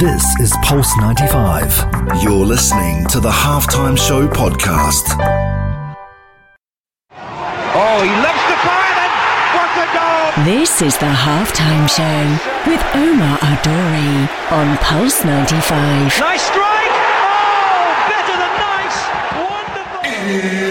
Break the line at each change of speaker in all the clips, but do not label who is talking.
This is Pulse 95. You're listening to the Halftime Show podcast.
Oh, he loves to fire then. What a goal!
This is the halftime show with Omar Adori on Pulse 95.
Nice strike! Oh, better than nice! Wonderful!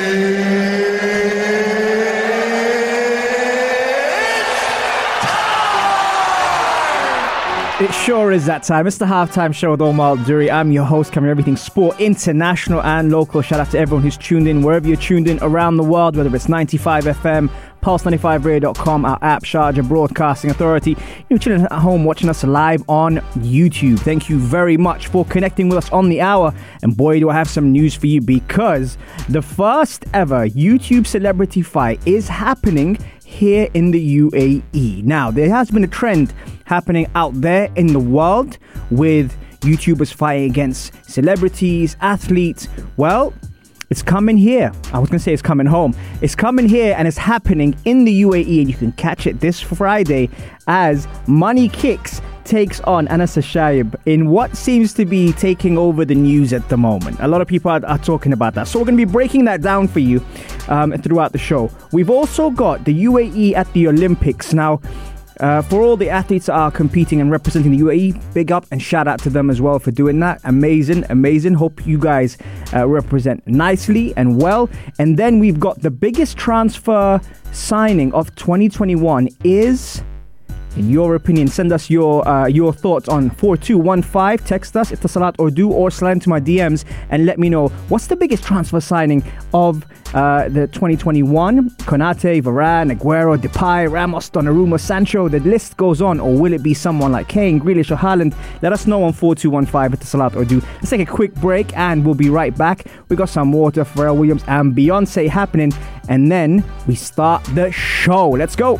It sure is that time. It's the halftime show with Omar Duri. I'm your host, covering everything sport, international and local. Shout out to everyone who's tuned in, wherever you're tuned in around the world, whether it's 95 FM, Pulse95Radio.com, our app, Sharjah Broadcasting Authority. You're chilling at home watching us live on YouTube. Thank you very much for connecting with us on the hour. And boy, do I have some news for you because the first ever YouTube celebrity fight is happening here in the UAE. Now, there has been a trend happening out there in the world with YouTubers fighting against celebrities, athletes. Well, it's coming here. I was going to say it's coming home. It's coming here and it's happening in the UAE, and you can catch it this Friday as Money Kicks takes on Anas Shaib in what seems to be taking over the news at the moment. A lot of people are, are talking about that. So we're going to be breaking that down for you um, throughout the show. We've also got the UAE at the Olympics. Now, uh, for all the athletes that are competing and representing the UAE, big up and shout out to them as well for doing that. Amazing, amazing. Hope you guys uh, represent nicely and well. And then we've got the biggest transfer signing of 2021 is. In your opinion, send us your uh, your thoughts on 4215. Text us, if the Salat or do or slide to my DMs and let me know what's the biggest transfer signing of uh, the 2021. Konate, Varane, Aguero, Depay, Ramos, Donnarumma, Sancho. The list goes on. Or will it be someone like Kane, Grealish, or Haaland? Let us know on 4215 Salat or do. Let's take a quick break and we'll be right back. We got some water, Pharrell Williams and Beyonce happening, and then we start the show. Let's go.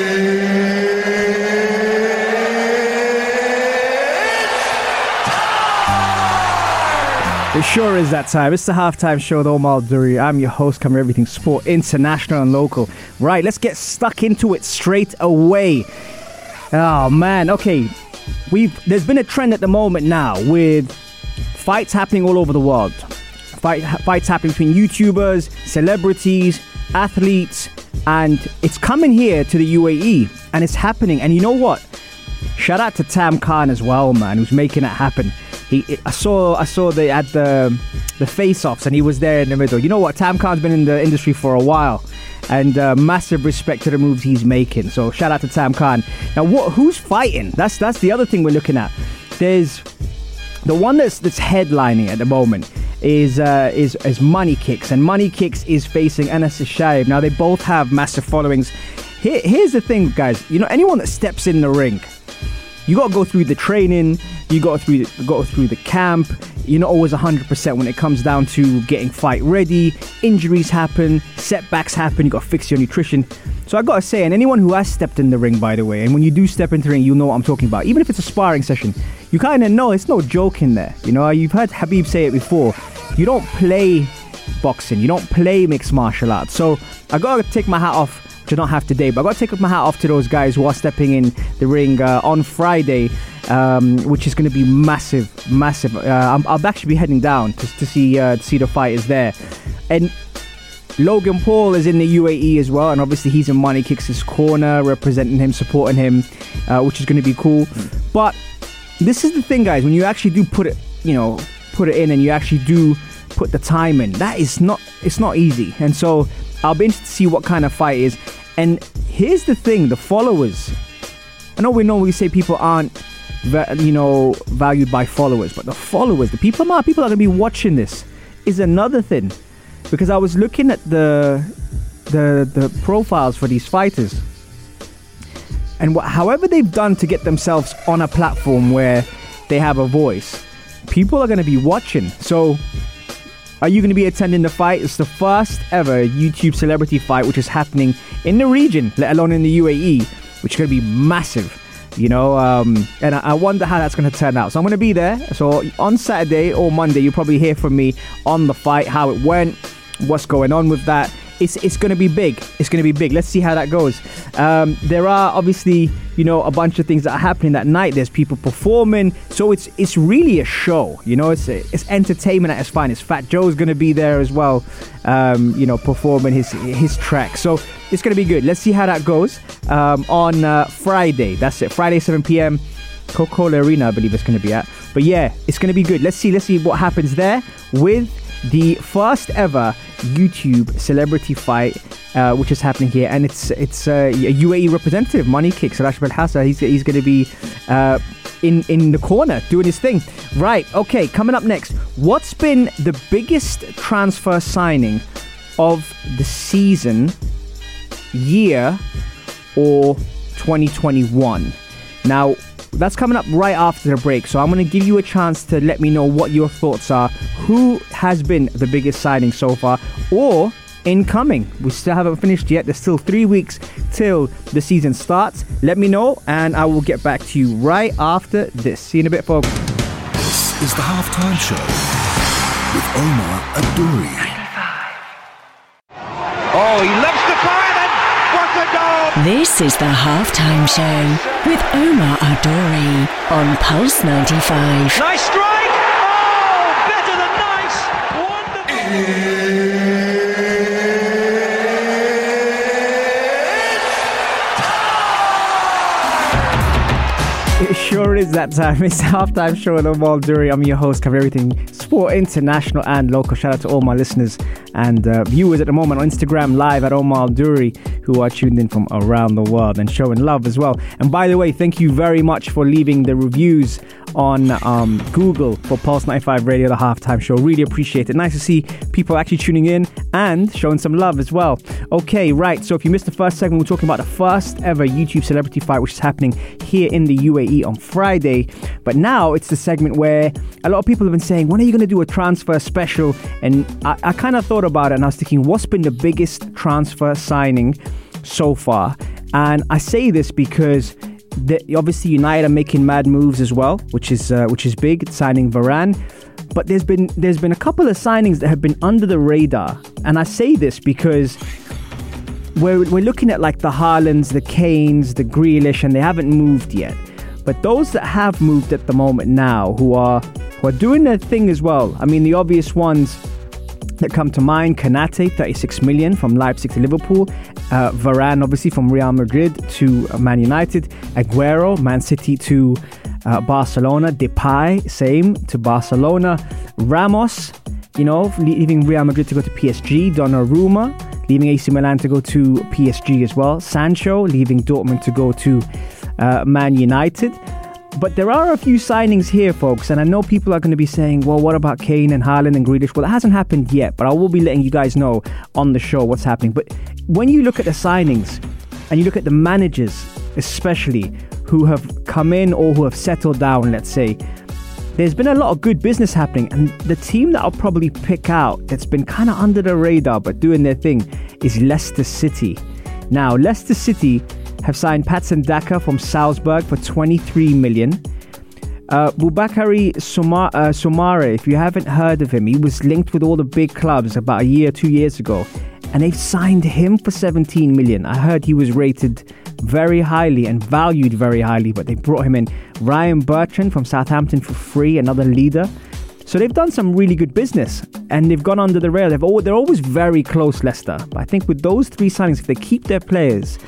It sure is that time. It's the halftime show with Omar Duri. I'm your host, covering everything sport, international and local. Right, let's get stuck into it straight away. Oh man, okay. We've there's been a trend at the moment now with fights happening all over the world. Fight, fights happening between YouTubers, celebrities, athletes, and it's coming here to the UAE, and it's happening. And you know what? Shout out to Tam Khan as well, man, who's making it happen. He, I saw, I saw the at the the face-offs, and he was there in the middle. You know what? Tam Khan's been in the industry for a while, and uh, massive respect to the moves he's making. So shout out to Tam Khan. Now, what? Who's fighting? That's that's the other thing we're looking at. There's the one that's that's headlining at the moment is uh, is is Money Kicks, and Money Kicks is facing Anas Shaib. Now they both have massive followings. Here, here's the thing, guys. You know, anyone that steps in the ring, you got to go through the training, you got to go through the camp. You're not always 100% when it comes down to getting fight ready. Injuries happen, setbacks happen. You got to fix your nutrition. So I got to say, and anyone who has stepped in the ring, by the way, and when you do step into the ring, you know what I'm talking about. Even if it's a sparring session, you kind of know it's no joke in there. You know, you've heard Khabib say it before. You don't play boxing. You don't play mixed martial arts. So I got to take my hat off I don't have today. But I got to take my hat off to those guys who are stepping in the ring uh, on Friday, um, which is going to be massive, massive. Uh, I'm, I'll actually be heading down to, to see uh, to see the fighters there, and. Logan Paul is in the UAE as well, and obviously he's in Money Kicks' corner, representing him, supporting him, uh, which is going to be cool. But this is the thing, guys. When you actually do put it, you know, put it in, and you actually do put the time in, that is not. It's not easy, and so I'll be interested to see what kind of fight is. And here's the thing: the followers. I know we normally say people aren't, you know, valued by followers, but the followers, the people, are people are going to be watching this, is another thing. Because I was looking at the the the profiles for these fighters, and wh- however they've done to get themselves on a platform where they have a voice, people are going to be watching. So Are you going to be attending the fight? It's the first ever YouTube celebrity fight, which is happening in the region, let alone in the UAE, which is going to be massive. You know, um, and I, wonder how that's going to turn out. So I'm going to be there. So on Saturday or Monday, you'll probably hear from me on the fight, how it went, what's going on with that it's it's going to be big. It's going to be big. Let's see how that goes. Um, there are obviously you know a bunch of things that are happening that night. There's people performing, so it's it's really a show. You know, it's it's entertainment at its finest. Fat Joe's going to be there as well. Um, you know, performing his his track. So it's going to be good. Let's see how that goes um, on uh, Friday. That's it. Friday 7 p.m. Coca-Cola Arena, I believe it's going to be at. But yeah, it's going to be good. Let's see. Let's see what happens there with the first ever YouTube celebrity fight, uh, which is happening here, and it's it's uh, a UAE representative, Money Kick, Sarash Belhasa. He's he's going to be uh, in in the corner doing his thing. Right. Okay. Coming up next, what's been the biggest transfer signing of the season, year, or 2021? Now, that's coming up right after the break. So I'm going to give you a chance to let me know what your thoughts are. Who has been the biggest signing so far, or incoming? We still haven't finished yet. There's still three weeks till the season starts. Let me know, and I will get back to you right after this. See you in a bit, folks.
This is the halftime show with Omar Adouri.
This is the halftime show with Omar Adori on Pulse 95.
Nice strike! Oh, better than nice! Wonderful!
It sure is that time. It's the halftime show with Omar Duri. I'm your host, cover everything sport, international and local. Shout out to all my listeners and uh, viewers at the moment on Instagram live at Omar Duri who are tuned in from around the world and showing love as well. And by the way, thank you very much for leaving the reviews on um, Google for Pulse 95 Radio, the halftime show. Really appreciate it. Nice to see people actually tuning in and showing some love as well. Okay, right. So if you missed the first segment, we're talking about the first ever YouTube celebrity fight, which is happening here in the UAE on Friday. But now it's the segment where a lot of people have been saying, when are you going to do a transfer special? And I, I kind of thought about it and I was thinking, what's been the biggest transfer signing so far? And I say this because the, obviously United are making mad moves as well, which is uh, which is big, signing Varane. But there's been there's been a couple of signings that have been under the radar, and I say this because we're we're looking at like the Haalands, the Kanes, the Grealish, and they haven't moved yet. But those that have moved at the moment now, who are who are doing their thing as well. I mean, the obvious ones that come to mind Konate, 36 million from Leipzig to Liverpool. Uh, Varane, obviously, from Real Madrid to Man United. Aguero, Man City to uh, Barcelona. Depay, same to Barcelona. Ramos, you know, leaving Real Madrid to go to PSG. Donnarumma, leaving AC Milan to go to PSG as well. Sancho, leaving Dortmund to go to uh, Man United. But there are a few signings here, folks, and I know people are going to be saying, well, what about Kane and Haaland and Grealish? Well, it hasn't happened yet, but I will be letting you guys know on the show what's happening. But when you look at the signings and you look at the managers, especially who have come in or who have settled down, let's say, there's been a lot of good business happening. And the team that I'll probably pick out that's been kind of under the radar but doing their thing is Leicester City. Now, Leicester City have signed Patson Daka from Salzburg for 23 million. Uh, Boubakary Soumare, uh, Soumare, if you haven't heard of him, he was linked with all the big clubs about a year, two years ago, and they've signed him for 17 million. I heard he was rated very highly and valued very highly, but they brought him in. Ryan Bertrand from Southampton for free, another leader. So they've done some really good business and they've gone under the rail. They've always, they're always very close, Leicester. But I think with those three signings, if they keep their players,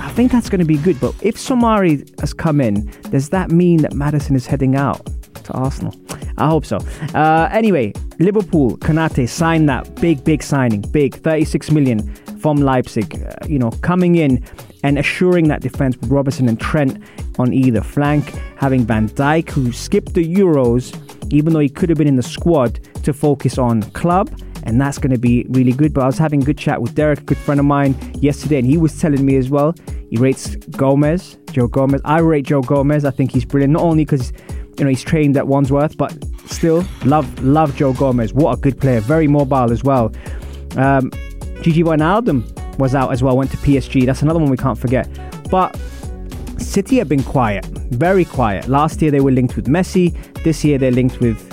I think that's going to be good. But if Soumare has come in, does that mean that Maddison is heading out to Arsenal? I hope so. Uh, anyway, Liverpool, Konate signed that big, big signing, big 36 million from Leipzig. Uh, you know, coming in and assuring that defense with Robertson and Trent on either flank, having Van Dijk, who skipped the Euros, even though he could have been in the squad, to focus on club. And that's going to be really good. But I was having a good chat with Derek, a good friend of mine, yesterday, and he was telling me as well. He rates Gomez, Joe Gomez. I rate Joe Gomez. I think he's brilliant, not only because you know he's trained at Wandsworth, but still love love Joe Gomez. What a good player, very mobile as well. Um, Gigi Wijnaldum was out as well, went to PSG. That's another one we can't forget. But City have been quiet, very quiet. Last year they were linked with Messi. This year they're linked with.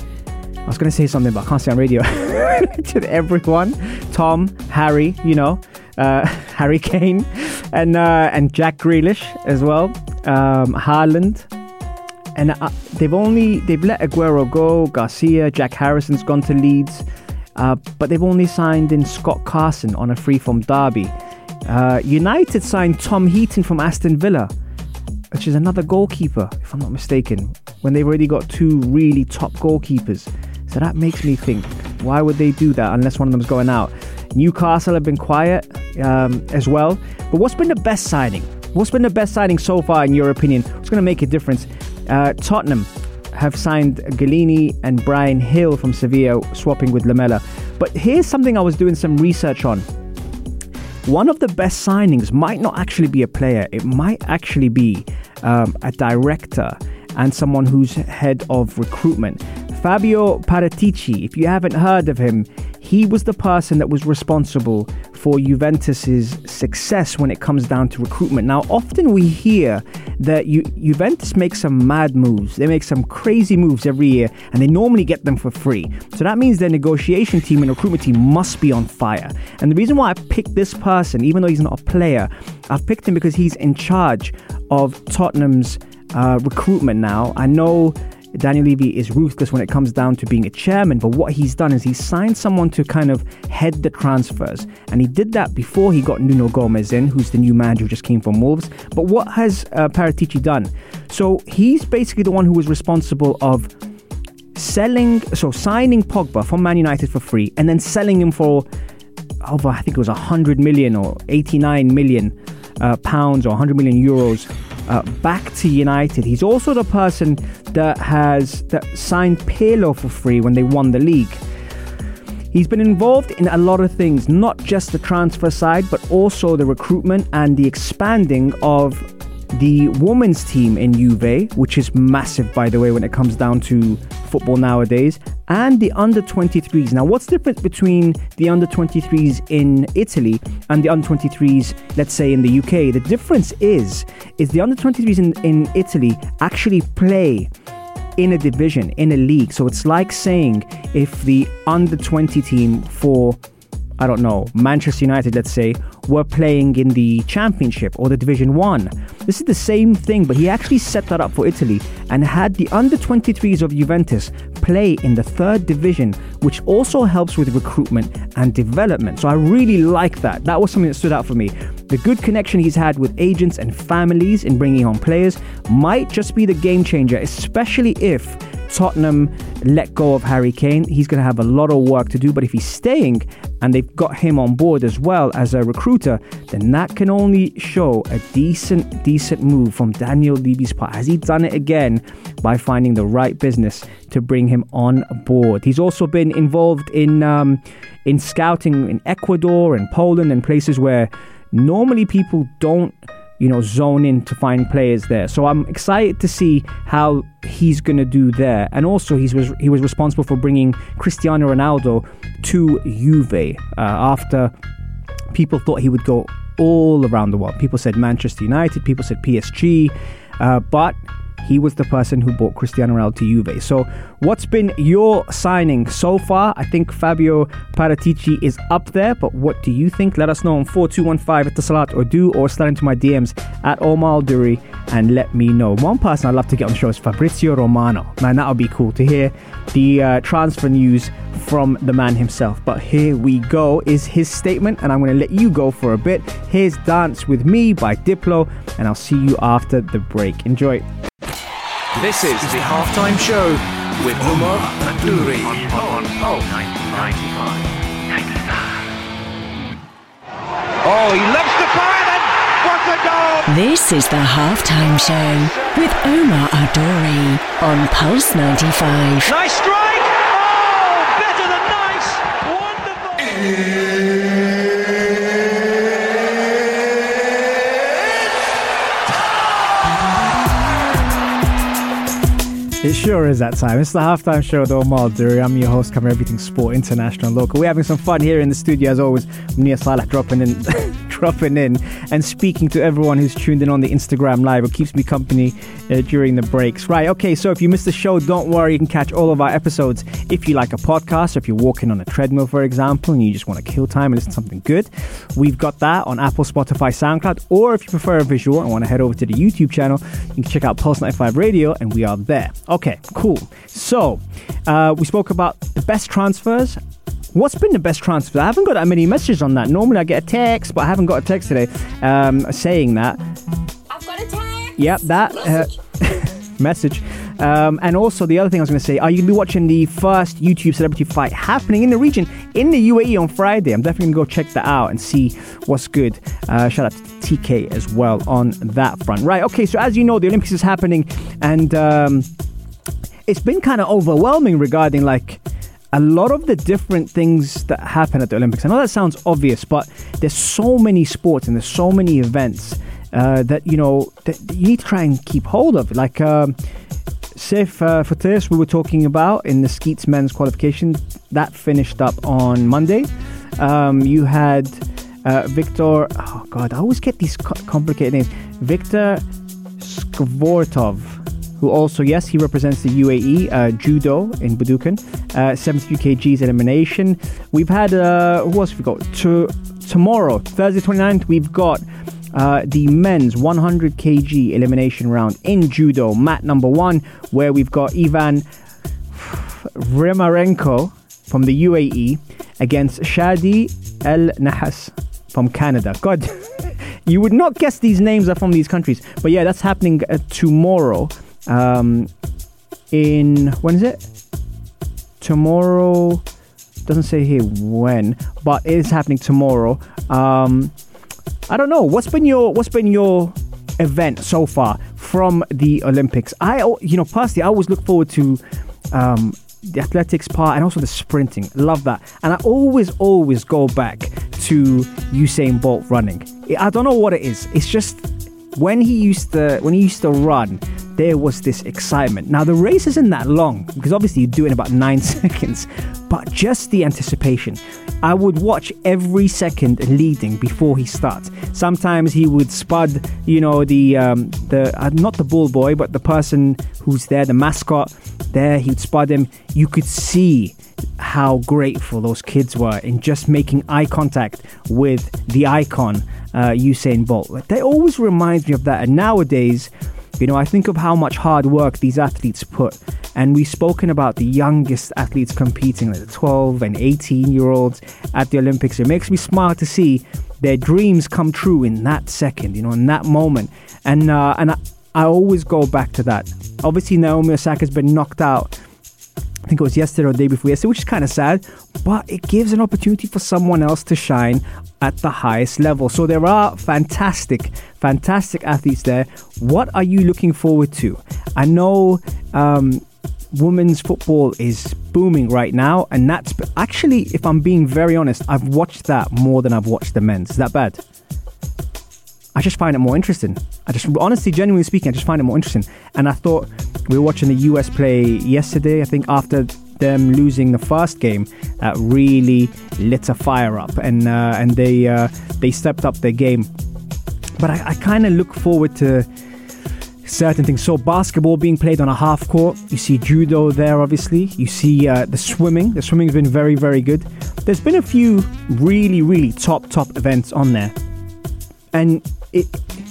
I was going to say something, but I can't say on radio. to everyone, Tom, Harry, you know, uh, Harry Kane, and uh, and Jack Grealish as well. Um, Haaland, and uh, they've only they've let Aguero go. Garcia, Jack Harrison's gone to Leeds, uh, but they've only signed in Scott Carson on a free from Derby. Uh, United signed Tom Heaton from Aston Villa, which is another goalkeeper, if I'm not mistaken. When they've already got two really top goalkeepers, so that makes me think, why would they do that unless one of them's going out? Newcastle have been quiet um, as well. But what's been the best signing? What's been the best signing so far, in your opinion? What's going to make a difference? Uh, Tottenham have signed Gollini and Bryan Gil from Sevilla, swapping with Lamela. But here's something I was doing some research on. One of the best signings might not actually be a player, it might actually be um, a director and someone who's head of recruitment. Fabio Paratici, if you haven't heard of him, he was the person that was responsible for Juventus's success when it comes down to recruitment. Now, often we hear that Ju- Juventus makes some mad moves. They make some crazy moves every year, and they normally get them for free. So that means their negotiation team and recruitment team must be on fire. And the reason why I picked this person, even though he's not a player, I've picked him because he's in charge of Tottenham's uh, recruitment now. I know Daniel Levy is ruthless when it comes down to being a chairman, but what he's done is he's signed someone to kind of head the transfers. And he did that before he got Nuno Gomez in, who's the new manager who just came from Wolves. But what has uh, Paratici done? So he's basically the one who was responsible of selling, so signing Pogba from Man United for free and then selling him for over, I think it was 100 million or 89 million uh, pounds or 100 million euros uh, back to United. He's also the person that has that signed Pirlo for free when they won the league. He's been involved in a lot of things, not just the transfer side, but also the recruitment and the expanding of the women's team in Juve, which is massive, by the way, when it comes down to football nowadays, and the under 23s. Now, what's the difference between the under 23s in Italy and the under 23s, let's say in the UK? The difference is, is the under 23s in, in Italy actually play in a division, in a league. So it's like saying if the under 20 team for I don't know, Manchester United, let's say, were playing in the Championship or the Division 1. This is the same thing, but he actually set that up for Italy and had the under 23s of Juventus play in the third division, which also helps with recruitment and development. So I really like that. That was something that stood out for me. The good connection he's had with agents and families in bringing on players might just be the game changer, especially if Tottenham let go of Harry Kane. He's going to have a lot of work to do, but if he's staying and they've got him on board as well as a recruiter, then that can only show a decent, decent move from Daniel Levy's part. Has he done it again by finding the right business to bring him on board? He's also been involved in um, in scouting in Ecuador and Poland and places where normally people don't you know, zone in to find players there. So I'm excited to see how he's going to do there. And also, he was he was responsible for bringing Cristiano Ronaldo to Juve uh, after people thought he would go all around the world. People said Manchester United, people said PSG, uh, but he was the person who bought Cristiano Ronaldo to Juve. So, what's been your signing so far? I think Fabio Paratici is up there, but what do you think? Let us know on 4215 at the Salat or do or slide into my DMs at Omar Duri and let me know. One person I'd love to get on the show is Fabrizio Romano. Man, that would be cool to hear the uh, transfer news from the man himself. But here we go is his statement, and I'm going to let you go for a bit. Here's Dance with Me by Diplo, and I'll see you after the break. Enjoy.
This is the halftime show with Omar Duri on,
Pulse 95. 95. Oh, he loves the fire then! What a goal!
This is the halftime show with Omar Adori on Pulse 95.
Nice strike! Oh, better than nice! Wonderful!
It sure is that time. It's the halftime show with Omar Duri. I'm your host, covering everything sport, international, local. We're having some fun here in the studio, as always. Mia Salah dropping in, dropping in, and speaking to everyone who's tuned in on the Instagram live. It keeps me company uh, during the breaks. Right, okay, so if you missed the show, don't worry. You can catch all of our episodes if you like a podcast, or if you're walking on a treadmill, for example, and you just want to kill time and listen to something good. We've got that on Apple, Spotify, SoundCloud, or if you prefer a visual and want to head over to the YouTube channel, you can check out Pulse 95 Radio, and we are there. Okay, cool. So, uh, we spoke about the best transfers. What's been the best transfer? I haven't got that many messages on that. Normally I get a text, but I haven't got a text today um, saying that.
I've got a tag.
Yep, that uh, message. Um, and also, the other thing I was going to say, are you going to be watching the first YouTube celebrity fight happening in the region in the UAE on Friday? I'm definitely going to go check that out and see what's good. Uh, shout out to TK as well on that front. Right, okay, so as you know, the Olympics is happening and um, it's been kind of overwhelming regarding like a lot of the different things that happen at the Olympics. I know that sounds obvious, but there's so many sports and there's so many events uh, that you know that you need to try and keep hold of. Like, um, for, for we were talking about in the Skeets men's qualification that finished up on Monday. Um, you had uh, Victor. Oh God, I always get these complicated names. Victor Scvortov who also, yes, he represents the UAE uh, judo in Budokan, uh, 73 kgs elimination. We've had, uh, who else have we got? To, tomorrow, Thursday 29th, we've got uh, the men's 100 kg elimination round in judo, mat number one, where we've got Ivan Remarenko from the UAE against Shadi El Nahas from Canada. God, you would not guess these names are from these countries. But yeah, that's happening uh, tomorrow. Um, in when is it? Tomorrow doesn't say here when, but it is happening tomorrow. Um, I don't know what's been your what's been your event so far from the Olympics. I you know personally I always look forward to um, the athletics part and also the sprinting. Love that, and I always always go back to Usain Bolt running. I don't know what it is. It's just when he used to when he used to run, there was this excitement. Now the race isn't that long because obviously you do it in about nine seconds, but just the anticipation. I would watch every second leading before he starts. Sometimes he would spud, you know, the um, the uh, not the bull boy, but the person who's there, the mascot. There, he'd spud him. You could see how grateful those kids were in just making eye contact with the icon, uh, Usain Bolt. That always reminds me of that. And nowadays, you know, I think of how much hard work these athletes put. And we've spoken about the youngest athletes competing, like the 12 and 18 year olds at the Olympics. It makes me smile to see their dreams come true in that second, you know, in that moment. And, uh, and I, I always go back to that. Obviously, Naomi Osaka's been knocked out I think it was yesterday or the day before yesterday, which is kind of sad, but it gives an opportunity for someone else to shine at the highest level. So there are fantastic, fantastic athletes there. What are you looking forward to? I know um, women's football is booming right now, and that's actually, if I'm being very honest, I've watched that more than I've watched the men's. Is that bad? I just find it more interesting. I just, honestly, genuinely speaking, I just find it more interesting. And I thought we were watching the US play yesterday. I think after them losing the first game, that really lit a fire up, and uh, and they uh, they stepped up their game. But I, I kind of look forward to certain things. So basketball being played on a half court. You see judo there, obviously. You see uh, the swimming. The swimming's been very, very good. There's been a few really, really top, top events on there, and it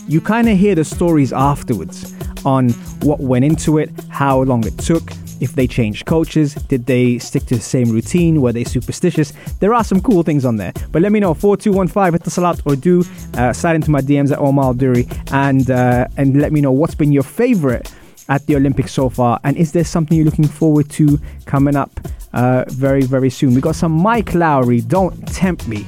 you kind of hear the stories afterwards on what went into it, how long it took, if they changed coaches, did they stick to the same routine, were they superstitious? There are some cool things on there. But let me know 4215 hit the salat or do uh, into my DMs at Omar Duri and uh, and let me know what's been your favorite at the Olympics so far, and is there something you're looking forward to coming up uh, very very soon? We got some Mike Lowry, "Don't Tempt Me,"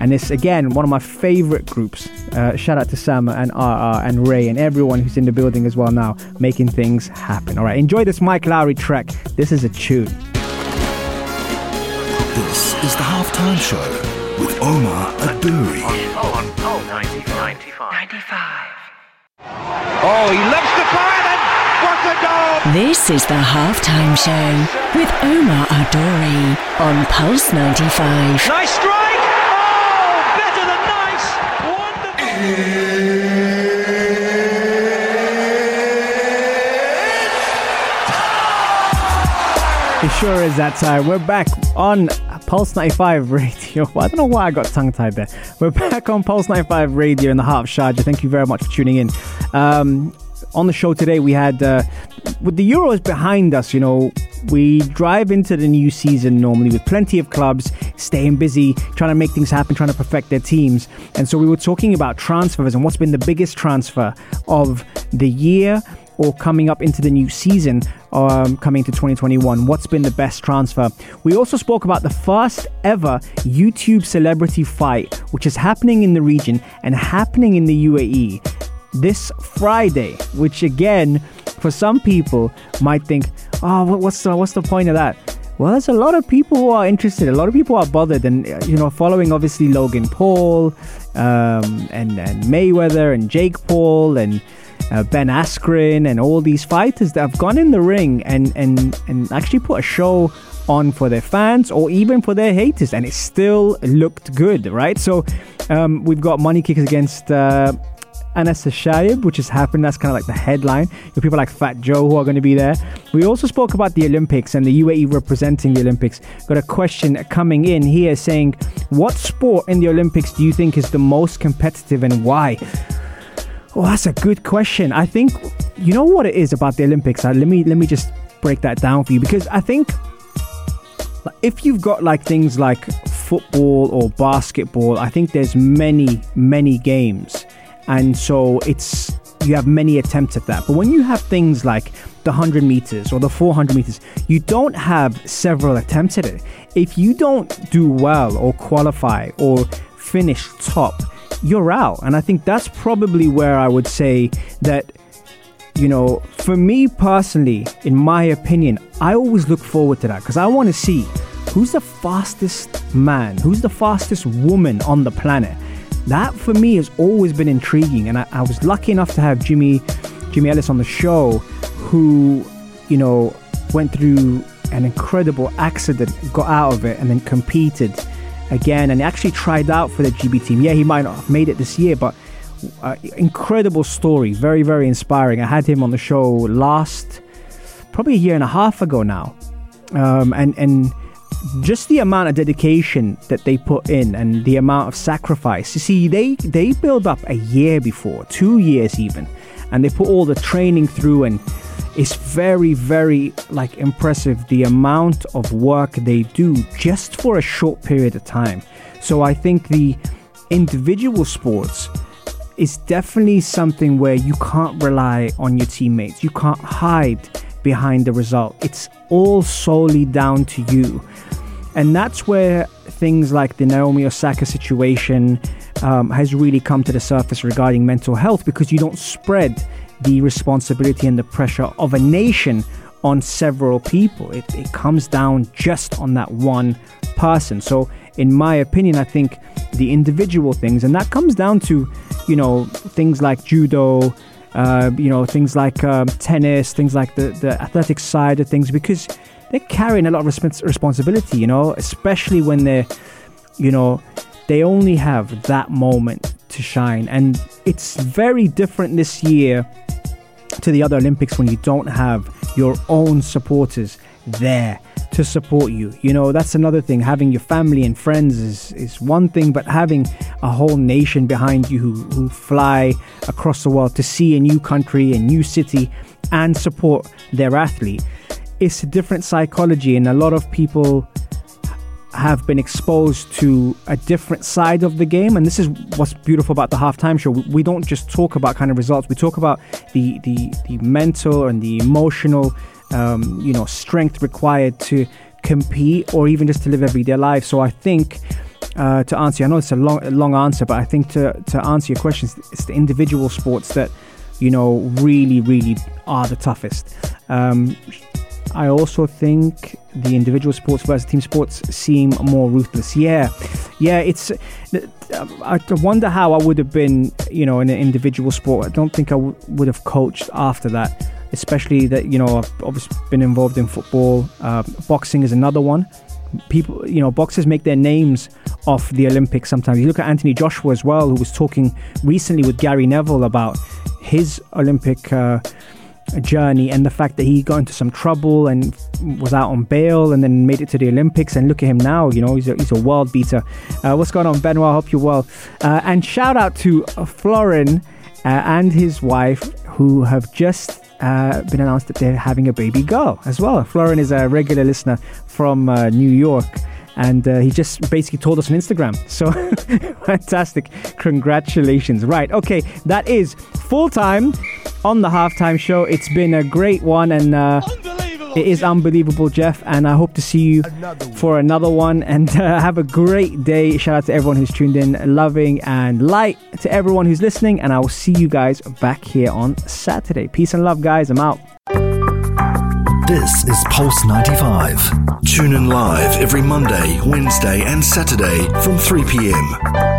and it's again one of my favorite groups. Uh, shout out to Sam and RR and Ray and everyone who's in the building as well now, making things happen. All right, enjoy this Mike Lowry track. This is a tune.
This is the halftime show with Omar Aduri.
On, on, 95. 95. Oh, he loves the fire then. What a goal!
This is the halftime show with Omar Adouri on Pulse 95.
Nice strike! Oh, better than nice! Wonderful!
It sure is that time. We're back on Pulse 95 Radio. I don't know why I got tongue tied there. We're back on Pulse 95 Radio in the heart of Sharjah. Thank you very much for tuning in. Um, on the show today, we had, uh, with the Euros behind us, you know, we drive into the new season normally with plenty of clubs staying busy, trying to make things happen, trying to perfect their teams. And so we were talking about transfers and what's been the biggest transfer of the year or coming up into the new season, um, coming to 2021? What's been the best transfer? We also spoke about the first ever YouTube celebrity fight, which is happening in the region and happening in the UAE this Friday, which again, for some people might think, oh, what's the, what's the point of that? Well, there's a lot of people who are interested. A lot of people are bothered, and uh, you know, following obviously Logan Paul, um, and and Mayweather and Jake Paul and uh, Ben Askren and all these fighters that have gone in the ring and and and actually put a show on for their fans or even for their haters, and it still looked good, right? So um, we've got money kickers against. Uh, Anas Shayib, which has happened. That's kind of like the headline. Have people like Fat Joe who are going to be there. We also spoke about the Olympics and the UAE representing the Olympics. Got a question coming in here saying, What sport in the Olympics do you think is the most competitive and why? Oh, that's a good question. I think you know what it is about the Olympics. Uh, let me let me just break that down for you because I think if you've got like things like football or basketball, I think there's many many games, and so it's you have many attempts at that. But when you have things like the 100 meters or the 400 meters, you don't have several attempts at it. If you don't do well or qualify or finish top, you're out. And I think that's probably where I would say that you know, for me personally, in my opinion, I always look forward to that because I want to see who's the fastest man, who's the fastest woman on the planet. That for me has always been intriguing, and I, I was lucky enough to have Jimmy, Jimmy Ellis on the show, who, you know, went through an incredible accident, got out of it, and then competed again, and actually tried out for the GB team. Yeah, he might not have made it this year, but uh, incredible story, very very inspiring. I had him on the show last, probably a year and a half ago now, um, and and just the amount of dedication that they put in and the amount of sacrifice. You see, they they build up a year before, two years even, and they put all the training through and. It's very, very like impressive the amount of work they do just for a short period of time. So I think the individual sports is definitely something where you can't rely on your teammates. You can't hide behind the result. It's all solely down to you. And that's where things like the Naomi Osaka situation um, has really come to the surface regarding mental health because you don't spread the responsibility and the pressure of a nation on several people. It, it comes down just on that one person. So, in my opinion, I think the individual things, and that comes down to, you know, things like judo, uh, you know, things like um, tennis, things like the, the athletic side of things, because they're carrying a lot of respons- responsibility, you know, especially when they're, you know, they only have that moment to shine. And it's very different this year to the other Olympics when you don't have your own supporters there to support you. You know, that's another thing. Having your family and friends is, is one thing, but having a whole nation behind you who, who fly across the world to see a new country, a new city, and support their athlete, it's a different psychology. And a lot of people have been exposed to a different side of the game and this is what's beautiful about the halftime show we don't just talk about kind of results we talk about the the, the mental and the emotional um, you know strength required to compete or even just to live everyday life so i think uh, to answer i know it's a long long answer but i think to to answer your questions it's the individual sports that you know really really are the toughest um, I also think the individual sports versus team sports seem more ruthless. Yeah, yeah. It's. I wonder how I would have been, you know, in an individual sport. I don't think I w- would have coached after that. Especially that you know I've obviously been involved in football. Uh, boxing is another one. People, you know, boxers make their names off the Olympics. Sometimes you look at Anthony Joshua as well, who was talking recently with Gary Neville about his Olympic. Uh, journey and the fact that he got into some trouble and was out on bail and then made it to the Olympics. And look at him now, you know, he's a, he's a world beater. Uh, what's going on, Benoit? I hope you're well. Uh, and shout out to Florin uh, and his wife who have just uh, been announced that they're having a baby girl as well. Florin is a regular listener from uh, New York. And uh, he just basically told us on Instagram. So fantastic. Congratulations. Right. Okay. That is full time on the halftime show. It's been a great one, and uh, it is unbelievable, Jeff. And I hope to see you for another one. And uh, have a great day. Shout out to everyone who's tuned in, loving and light to everyone who's listening. And I will see you guys back here on Saturday. Peace and love, guys. I'm out.
This is Pulse 95. Tune in live every Monday, Wednesday, and Saturday from 3 p.m.